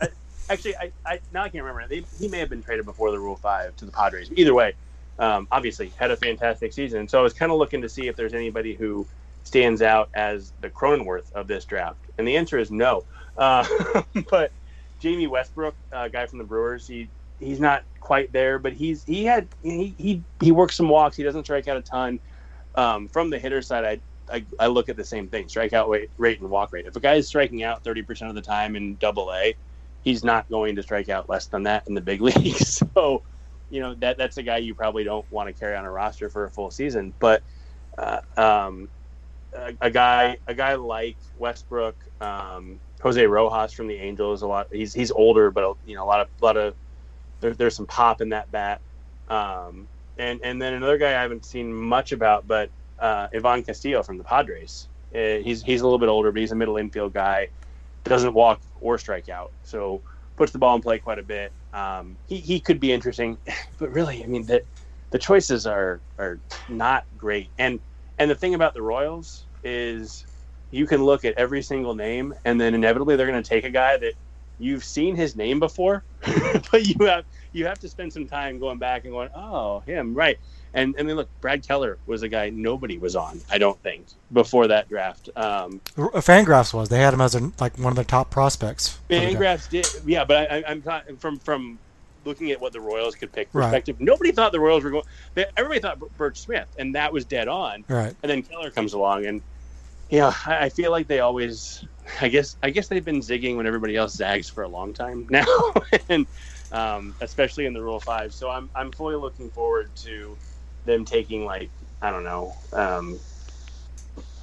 Speaker 3: actually, I, I now I can't remember. They, he may have been traded before the Rule Five to the Padres. Either way, um, obviously had a fantastic season. So I was kind of looking to see if there's anybody who stands out as the Cronenworth of this draft? And the answer is no. Uh, but Jamie Westbrook, a uh, guy from the Brewers, he he's not quite there, but he's he had he he, he works some walks. He doesn't strike out a ton. Um, from the hitter side, I, I, I look at the same thing: strikeout rate, rate and walk rate. If a guy is striking out thirty percent of the time in Double A, he's not going to strike out less than that in the big leagues. so, you know that that's a guy you probably don't want to carry on a roster for a full season. But uh, um, a, a, guy a guy like Westbrook, um, Jose Rojas from the Angels, a lot. He's he's older, but you know a lot of a lot of there, there's some pop in that bat. Um, and and then another guy I haven't seen much about, but uh, Ivan Castillo from the Padres. Uh, he's he's a little bit older, but he's a middle infield guy. Doesn't walk or strike out, so puts the ball in play quite a bit. Um, he he could be interesting, but really, I mean the the choices are are not great. And and the thing about the Royals is you can look at every single name, and then inevitably they're going to take a guy that you've seen his name before, but you have you have to spend some time going back and going, oh, him, right? And I mean, look, Brad Keller was a guy nobody was on, I don't think, before that draft. Um,
Speaker 1: Fangraphs was they had him as a, like one of their top prospects.
Speaker 3: Fangraphs did, yeah, but I, am from from looking at what the Royals could pick perspective. Right. Nobody thought the Royals were going. They, everybody thought Burch Smith, and that was dead on.
Speaker 1: Right.
Speaker 3: And then Keller comes along, and yeah, you know, I, I feel like they always I guess I guess they've been zigging when everybody else zags for a long time now, and um, especially in the Rule Five. So I'm I'm fully looking forward to them taking like I don't know um,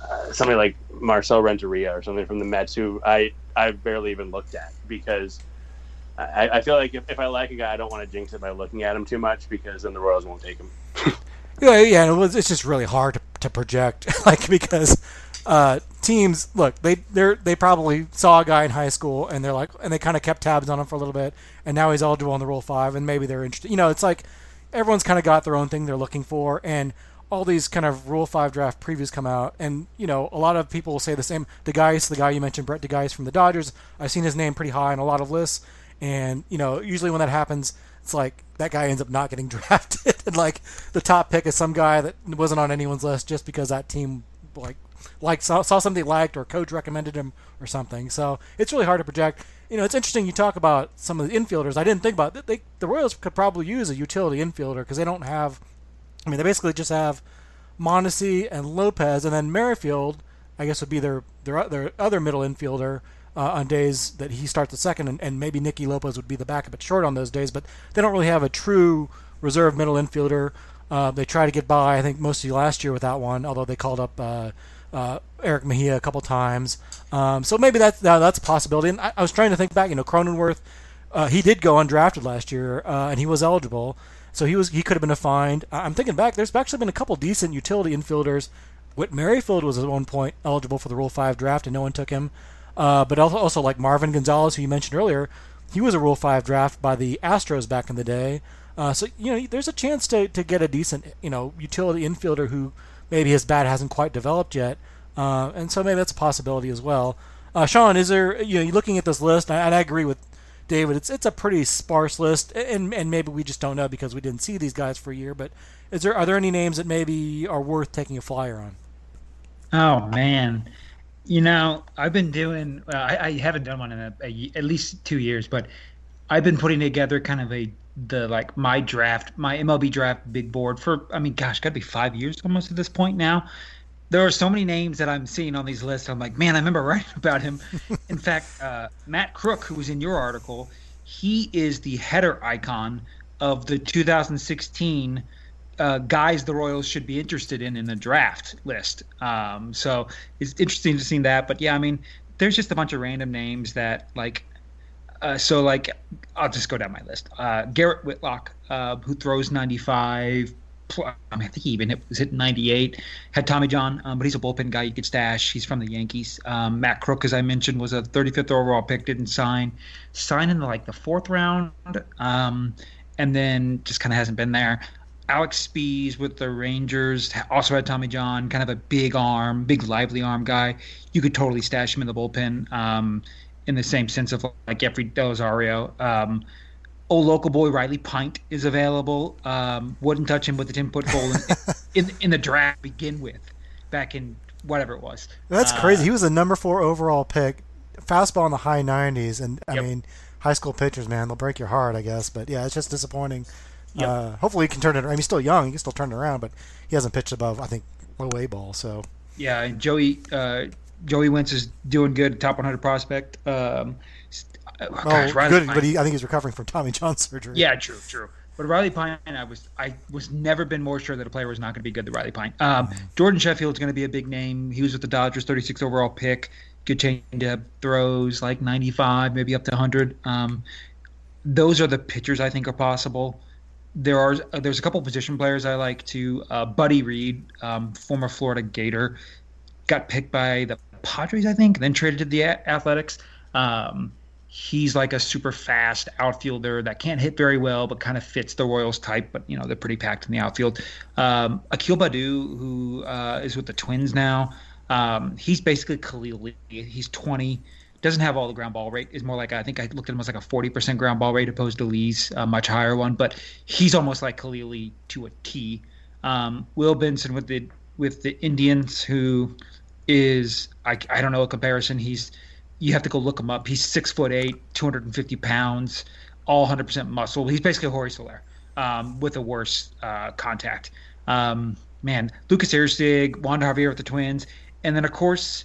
Speaker 3: uh, somebody like Marcel Renteria or something from the Mets who I I barely even looked at because. I, I feel like if, if I like a guy, I don't want to jinx it by looking at him too much because then the Royals won't take him.
Speaker 1: yeah, yeah, it was, it's just really hard to, to project, like because uh, teams look they they they probably saw a guy in high school and they're like and they kind of kept tabs on him for a little bit and now he's eligible on the rule five and maybe they're interested you know it's like everyone's kind of got their own thing they're looking for and all these kind of rule five draft previews come out and you know a lot of people will say the same. de Geus the guy you mentioned Brett de Geus from the Dodgers I've seen his name pretty high on a lot of lists and you know usually when that happens it's like that guy ends up not getting drafted and like the top pick is some guy that wasn't on anyone's list just because that team like like saw, saw something liked or coach recommended him or something. So it's really hard to project. You know, it's interesting you talk about some of the infielders. I didn't think about it. They, the Royals could probably use a utility infielder because they don't have. I mean, they basically just have Mondesi and Lopez, and then Merrifield. I guess would be their their their other middle infielder uh, on days that he starts the second, and, and maybe Nicky Lopez would be the backup at short on those days. But they don't really have a true reserve middle infielder. Uh, they try to get by, I think, mostly last year without one, although they called up uh, uh, Erick Mejia a couple times. Um, so maybe that's that's a possibility. And I, I, was trying to think back. You know, Cronenworth, uh, he did go undrafted last year, uh, and he was eligible. So he was he could have been a find. I'm thinking back. There's actually been a couple decent utility infielders. Whit Merrifield was at one point eligible for the Rule Five draft, and no one took him. Uh, but also, also like Marwin Gonzalez, who you mentioned earlier, he was a Rule Five draft by the Astros back in the day. Uh, so you know, there's a chance to, to get a decent you know utility infielder who maybe his bat hasn't quite developed yet, uh, and so maybe that's a possibility as well. Uh, Shaun, is there you know looking at this list, and I agree with David, it's it's a pretty sparse list, and and maybe we just don't know because we didn't see these guys for a year. But is there are there any names that maybe are worth taking a flyer on?
Speaker 2: Oh man, you know I've been doing. I, I, haven't done one in a, a, at least two years, but I've been putting together kind of a the like my draft, my MLB draft big board for I mean, gosh, gotta be five years almost at this point now. There are so many names that I'm seeing on these lists. I'm like, man, I remember writing about him. in fact, uh, Matt Krook, who was in your article, he is the header icon of the 2016 uh, guys the Royals should be interested in in the draft list. Um, so it's interesting to see that. But yeah, I mean, there's just a bunch of random names that like uh, so like I'll just go down my list. Uh, Garrett Whitlock, uh, who throws 95. I mean, I think he even hit, was hit 98. Had Tommy John, um, but he's a bullpen guy you could stash. He's from the Yankees. Um, Matt Krook, as I mentioned, was a 35th overall pick. Didn't sign. Signed in the, like the fourth round, um, and then just kind of hasn't been there. Alex Speas with the Rangers also had Tommy John, kind of a big arm, big lively arm guy. You could totally stash him in the bullpen. Um, in the same sense of like Jeffrey Delazario. Um, old local boy Riley Pint is available. Um, wouldn't touch him with a ten foot pole in, in, in the draft begin with back in whatever it was.
Speaker 1: That's
Speaker 2: Uh,
Speaker 1: crazy. He was a number four overall pick, fastball in the high 90s, and I
Speaker 2: Yep.
Speaker 1: mean, high school pitchers, man, they'll break your heart, I guess. But yeah, it's just disappointing.
Speaker 2: Yep.
Speaker 1: Uh, hopefully, he can turn it. I mean, he's still young; he can still turn it around, but he hasn't pitched above, I think, low A ball. So
Speaker 2: Yeah, and Joey uh, Joey Wentz is doing good, top 100 prospect. Um,
Speaker 1: oh,
Speaker 2: gosh,
Speaker 1: good.
Speaker 2: Pine-
Speaker 1: But he, I think he's recovering from Tommy John surgery.
Speaker 2: Yeah, true, true. But Riley Pint, I was I was never been more sure that a player was not going to be good than Riley Pint. Um, Jordan Sheffield's going to be a big name. He was with the Dodgers, 36 overall pick. Good change up, throws like 95, maybe up to 100. Um, those are the pitchers I think are possible. There are uh, there's a couple position players I like too. Uh, Buddy Reed, um, former Florida Gator, got picked by the Padres, I think, then traded to the A- Athletics. Um, he's like a super fast outfielder that can't hit very well, but kind of fits the Royals type. But you know they're pretty packed in the outfield. Um, Akil Baddoo, who uh, is with the Twins now, um, he's basically Khalil Lee. He's 20, doesn't have all the ground ball rate. Is more like I think I looked at him as like a 40% ground ball rate opposed to Lee's much higher one. But he's almost like Khalil Lee to a T. Um, Will Benson with the with the Indians, who is I, I don't know a comparison. He's you have to go look him up. He's six foot eight, 250 pounds, all 100% muscle. He's basically Jorge Soler um, with a worse uh, contact. Um, man, Lucas Erceg, Wander Javier with the Twins, and then of course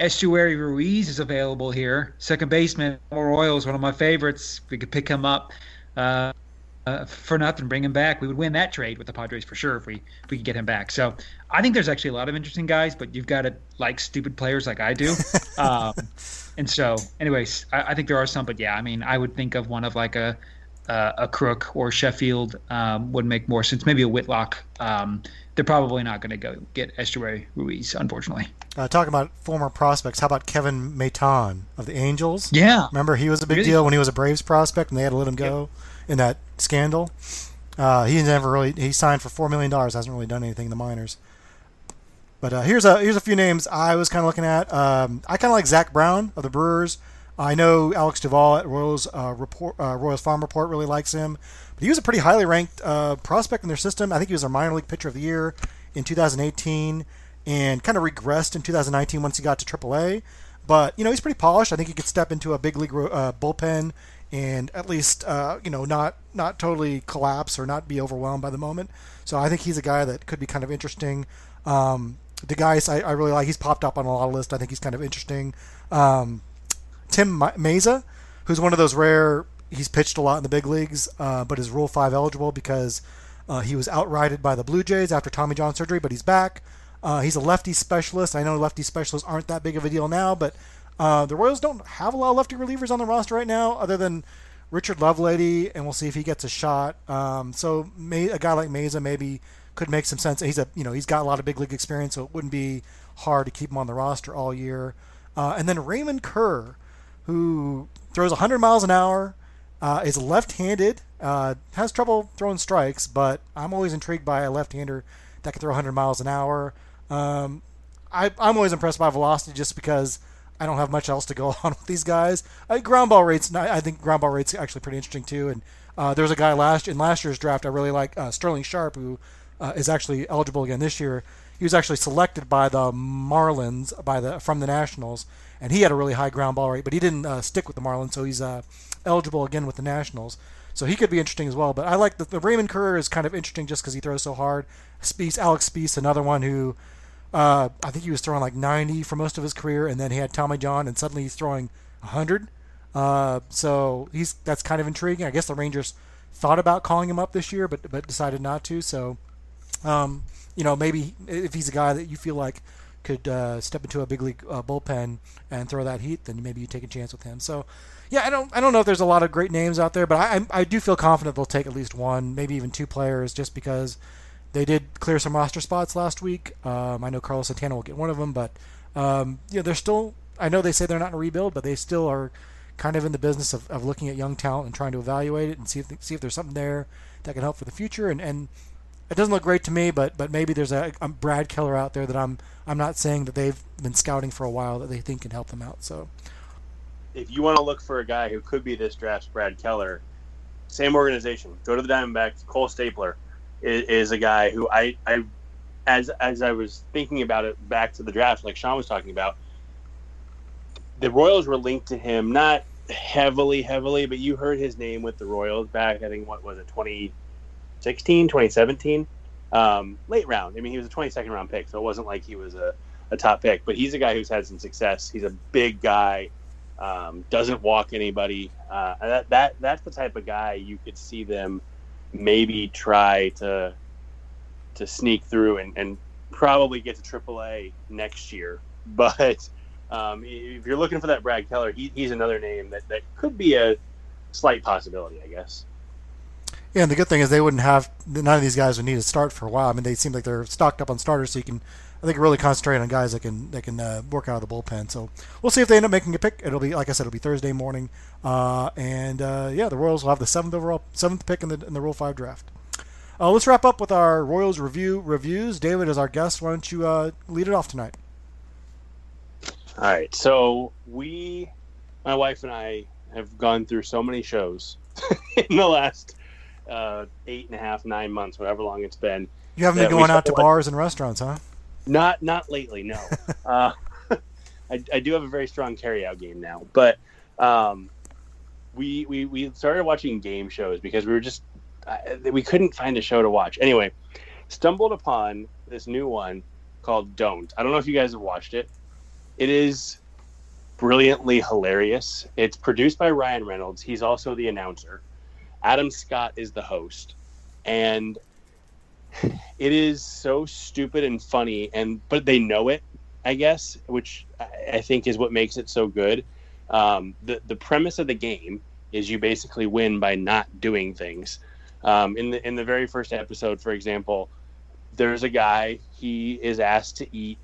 Speaker 2: Esteury Ruiz is available here. Second baseman, Royals, one of my favorites. We could pick him up. Uh, uh, for nothing, bring him back. We would win that trade with the Padres for sure if we if we could get him back. So I think there's actually a lot of interesting guys, but you've got to like stupid players like I do. um, and so, anyways, I, I think there are some, but yeah, I mean, I would think of one of like a uh, a Krook or Sheffield um, would make more sense. Maybe a Whitlock. Um, they're probably not going to go get Esteury Ruiz, unfortunately.
Speaker 1: Uh, talking about former prospects, how about Kevin Maitan of the Angels?
Speaker 2: Yeah.
Speaker 1: Remember, he was a big
Speaker 2: Really?
Speaker 1: deal when he was a Braves prospect, and they had to let him go in that scandal. Uh, he never really he signed for four million dollars. Hasn't really done anything in the minors. But uh, here's a here's a few names I was kind of looking at. Um, I kind of like Zach Brown of the Brewers. I know Alex Duvall at Royals uh, report uh, Royals Farm Report really likes him, but he was a pretty highly ranked uh, prospect in their system. I think he was their minor league pitcher of the year in 2018, and kind of regressed in 2019 once he got to AAA. But you know he's pretty polished. I think he could step into a big league uh, bullpen and at least uh, you know not not totally collapse or not be overwhelmed by the moment. So I think he's a guy that could be kind of interesting. Um, the guys I, I really like. He's popped up on a lot of lists. I think he's kind of interesting. Um, Tim Mayza, who's one of those rare. He's pitched a lot in the big leagues, uh, but is Rule Five eligible because uh, he was outrighted by the Blue Jays after Tommy John surgery, but he's back. Uh, he's a lefty specialist. I know lefty specialists aren't that big of a deal now, but uh, the Royals don't have a lot of lefty relievers on the roster right now, other than Richard Lovelady, and we'll see if he gets a shot. Um, so may, a guy like Mayza maybe could make some sense. He's a you know he's got a lot of big league experience, so it wouldn't be hard to keep him on the roster all year. Uh, and then Raymond Kerr, who throws 100 miles an hour, uh, is left-handed, uh, has trouble throwing strikes, but I'm always intrigued by a left-hander that can throw 100 miles an hour. Um, I, I'm always impressed by velocity just because I don't have much else to go on with these guys. I, ground ball rates, I think ground ball rates actually pretty interesting too. And uh, there was a guy last in last year's draft I really like, uh, Sterling Sharp, who uh, is actually eligible again this year. He was actually selected by the Marlins by the from the Nationals, and he had a really high ground ball rate, but he didn't uh, stick with the Marlins, so he's uh, eligible again with the Nationals. So he could be interesting as well. But I like the, the Raymond Kerr is kind of interesting just because he throws so hard. Speas, Alex Speas, another one who uh, I think he was throwing like 90 for most of his career, and then he had Tommy John, and suddenly he's throwing 100. Uh, so he's that's kind of intriguing. I guess the Rangers thought about calling him up this year, but but decided not to. So, um, you know, maybe if he's a guy that you feel like could uh, step into a big league uh, bullpen and throw that heat, then maybe you take a chance with him. So, yeah, I don't I don't know if there's a lot of great names out there, but I I, do feel confident they'll take at least one, maybe even two players, just because they did clear some roster spots last week. Um, I know Carlos Santana will get one of them, but um, they're still. I know they say they're not in a rebuild, but they still are kind of in the business of, of looking at young talent and trying to evaluate it and see if see if there's something there that can help for the future. And, and it doesn't look great to me, but but maybe there's a, a Brad Keller out there that I'm I'm not saying that they've been scouting for a while that they think can help them out. So
Speaker 3: if you want to look for a guy who could be this draft's Brad Keller, same organization. Go to the Diamondbacks. Cole Stapler is, is a guy who I, I as as I was thinking about it back to the draft, like Shaun was talking about, the Royals were linked to him not heavily, heavily, but you heard his name with the Royals back. I think what was it, 2016, 2017, um, late round. I mean, he was a 22nd round pick, so it wasn't like he was a, a top pick. But he's a guy who's had some success. He's a big guy, um, doesn't walk anybody. Uh, that that that's the type of guy you could see them maybe try to to sneak through and, and probably get to AAA next year. But um, if you're looking for that Brad Keller, he, he's another name that, that could be a slight possibility, I guess.
Speaker 1: Yeah, and the good thing is they wouldn't have none of these guys would need to start for a while. I mean, they seem like they're stocked up on starters, so you can I think really concentrate on guys that can that can uh, work out of the bullpen. So we'll see if they end up making a pick. It'll be like I said, it'll be Thursday morning, uh, and uh, yeah, the Royals will have the seventh overall seventh pick in the in the Rule Five draft. Uh, let's wrap up with our Royals review reviews. David is our guest. Why don't you uh, lead it off tonight?
Speaker 3: All right. So we, my wife and I, have gone through so many shows in the last uh, eight and a half, nine months, whatever long it's been.
Speaker 1: You haven't been going out to bars and restaurants, huh?
Speaker 3: Not not lately, no. uh, I, I do have a very strong carryout game now, but um, we, we we started watching game shows because we were just we couldn't find a show to watch. Anyway, stumbled upon this new one called Don't. I don't know if you guys have watched it. It is brilliantly hilarious. It's produced by Ryan Reynolds. He's also the announcer. Adam Scott is the host. And it is so stupid and funny and but they know it, I guess, which I think is what makes it so good. Um, the the premise of the game is you basically win by not doing things. Um, in the in the very first episode, for example, there's a guy. He is asked to eat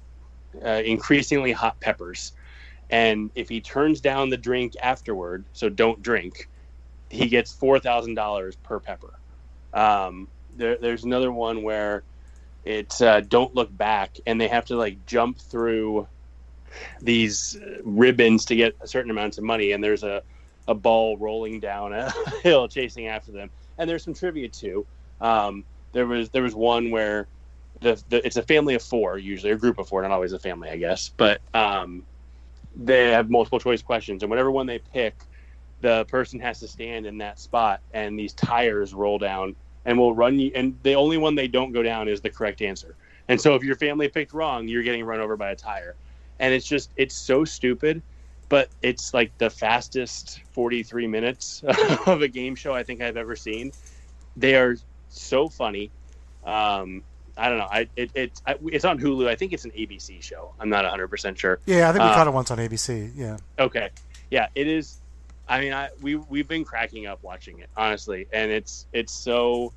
Speaker 3: uh, increasingly hot peppers, and if he turns down the drink afterward, so don't drink, he gets four thousand dollars per pepper. Um, there, there's another one where it's uh, don't look back, and they have to like jump through these ribbons to get a certain amount of money, and there's a a ball rolling down a hill chasing after them and there's some trivia too. Um, there was there was one where the, the it's a family of four usually a group of four, not always a family, I guess, but um, they have multiple choice questions, and whatever one they pick, the person has to stand in that spot, and these tires roll down and will run you. And the only one they don't go down is the correct answer. And so if your family picked wrong, you're getting run over by a tire. And it's just it's so stupid but it's like the fastest 43 minutes of a game show I think I've ever seen. They are so funny. Um, I don't know. I it, it I, it's on Hulu. I think it's an ABC show. I'm not 100 percent sure.
Speaker 1: Yeah, I think we uh, caught it once on ABC. Yeah.
Speaker 3: Okay. Yeah, it is. I mean, I we we've been cracking up watching it honestly, and it's it's so.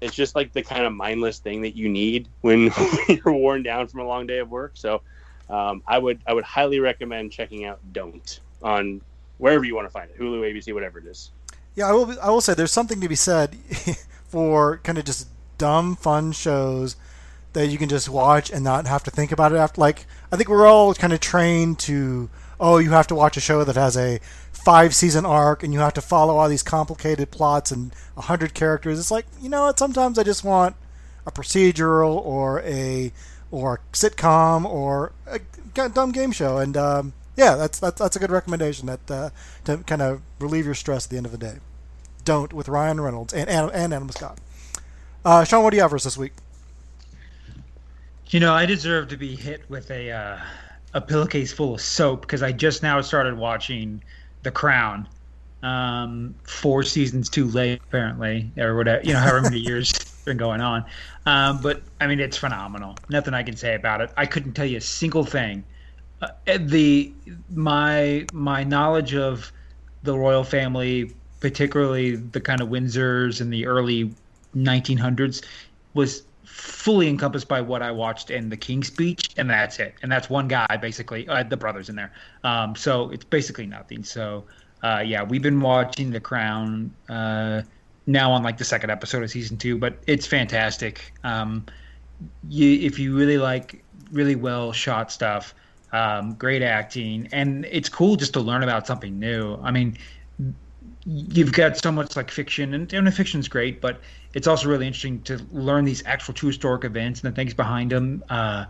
Speaker 3: It's just like the kind of mindless thing that you need when you're worn down from a long day of work. So um, I would I would highly recommend checking out Don't on wherever you want to find it, Hulu, ABC, whatever it is.
Speaker 1: Yeah, I will. I will say there's something to be said for kind of just dumb, fun shows that you can just watch and not have to think about it after. Like I think we're all kind of trained to oh, you have to watch a show that has a five season arc and you have to follow all these complicated plots and a hundred characters. It's like you know what? Sometimes I just want a procedural or a or sitcom or a dumb game show. And um, yeah, that's, that's that's a good recommendation that uh, to kind of relieve your stress at the end of the day. Don't with Ryan Reynolds and and, and Adam Scott. Uh, Shaun, what do you have for us this week?
Speaker 2: You know, I deserve to be hit with a uh, a pillowcase full of soap because I just now started watching The Crown. Um, four seasons too late, apparently, or whatever. You know, however many years been going on. Um, but I mean, it's phenomenal. Nothing I can say about it. I couldn't tell you a single thing. Uh, the my my knowledge of the royal family, particularly the kind of Windsors in the early 1900s, was fully encompassed by what I watched in the King's Speech, and that's it. And that's one guy basically. Uh, the brothers in there. Um, so it's basically nothing. So uh, yeah, we've been watching The Crown. Uh, now on like the second episode of season two, but it's fantastic. Um, you, if you really like really well shot stuff, um, great acting, and it's cool just to learn about something new. I mean, you've got so much like fiction, and, and fiction's great, but it's also really interesting to learn these actual true historic events and the things behind them, uh,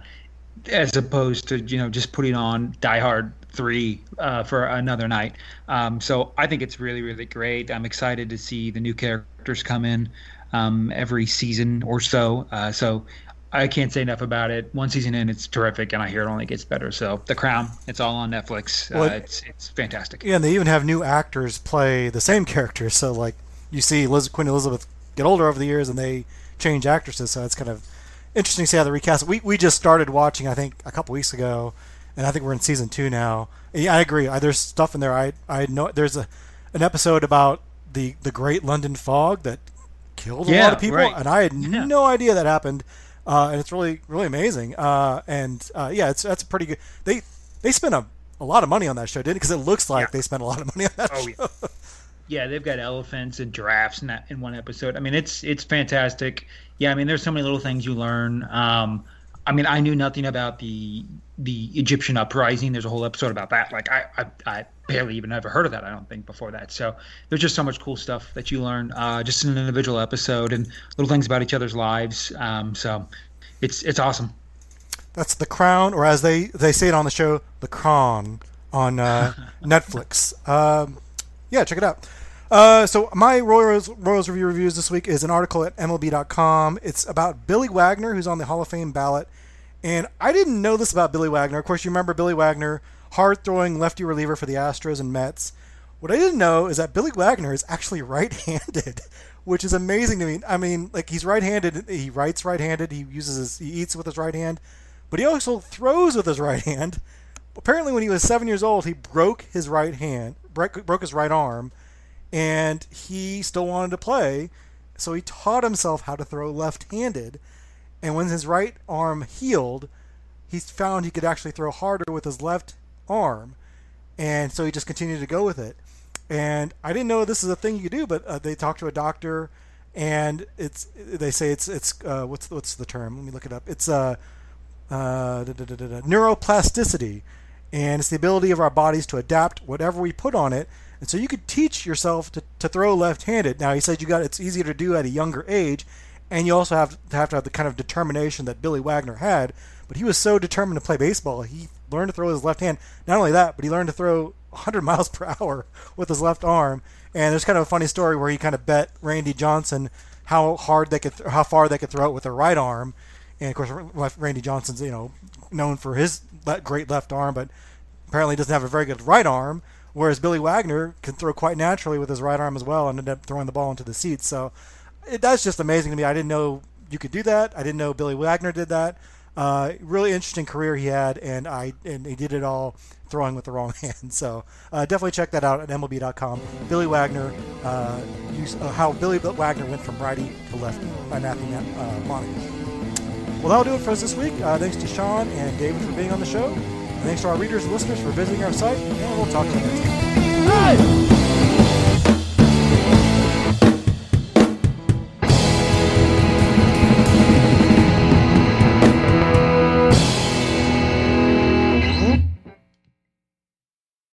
Speaker 2: as opposed to you know just putting on Die Hard three uh, for another night. Um, so I think it's really really great. I'm excited to see the new characters come in um, every season or so. Uh, so I can't say enough about it. One season in, it's terrific, and I hear it only gets better. So, The Crown, it's all on Netflix. Uh, well, uh, it's it's fantastic.
Speaker 1: Yeah, and they even have new actors play the same characters. So, like you see Liz, Queen Elizabeth get older over the years, and they change actresses. So it's kind of interesting to see how they recast. We we just started watching, I think, a couple weeks ago, and I think we're in season two now. And yeah, I agree. I, there's stuff in there. I I know there's a an episode about the the Great London Fog that killed a
Speaker 2: yeah,
Speaker 1: lot of people,
Speaker 2: right.
Speaker 1: and I had
Speaker 2: yeah.
Speaker 1: no idea that happened uh, and it's really really amazing. Uh, and uh, yeah, it's that's a pretty good. They they spent a, a lot of money on that show, didn't? Because it looks like yeah. they spent a lot of money on that oh, show.
Speaker 2: Yeah. yeah, they've got elephants and giraffes in that in one episode. I mean, it's it's fantastic. Yeah, I mean, there's so many little things you learn. Um, I mean, I knew nothing about the the Egyptian uprising. There's a whole episode about that. Like, I, I, I barely even ever heard of that. I don't think before that. So there's just so much cool stuff that you learn uh, just in an individual episode and little things about each other's lives. Um, so it's it's awesome.
Speaker 1: That's the Crown, or as they they say it on the show, the Crown on uh, Netflix. Um, yeah, check it out. Uh, so my Royals, Royals review reviews this week is an article at MLB.com. It's about Billy Wagner, who's on the Hall of Fame ballot. And I didn't know this about Billy Wagner. Of course, you remember Billy Wagner, hard throwing lefty reliever for the Astros and Mets. What I didn't know is that Billy Wagner is actually right handed, which is amazing to me. I mean, like he's right handed, he writes right handed, he uses his, he eats with his right hand, but he also throws with his right hand. Apparently, when he was seven years old, he broke his right hand, broke, broke his right arm and he still wanted to play, so he taught himself how to throw left-handed. And when his right arm healed, he found he could actually throw harder with his left arm, and so he just continued to go with it. And I didn't know this is a thing you could do, but uh, they talked to a doctor, and it's they say it's it's uh, what's what's the term? Let me look it up. It's uh, uh, neuroplasticity, and it's the ability of our bodies to adapt whatever we put on it and so you could teach yourself to, to throw left-handed. Now he said you got it's easier to do at a younger age, and you also have to have to have the kind of determination that Billy Wagner had. But he was so determined to play baseball, he learned to throw his left hand. Not only that, but he learned to throw 100 miles per hour with his left arm. And there's kind of a funny story where he kind of bet Randy Johnson how hard they could, th- how far they could throw it with their right arm. And of course, Randy Johnson's you know known for his great left arm, but apparently doesn't have a very good right arm. Whereas Billy Wagner can throw quite naturally with his right arm as well and ended up throwing the ball into the seats. So it, that's just amazing to me. I didn't know you could do that. I didn't know Billy Wagner did that. Uh, really interesting career he had, and I and he did it all throwing with the wrong hand. So uh, definitely check that out at MLB.com. Billy Wagner, uh, use, uh, how Billy Wagner went from righty to lefty by Matthew uh. Well, that'll do it for us this week. Uh, thanks to Shaun and David for being on the show. And Thanks to our readers and listeners for visiting our site, and we'll talk to you next time.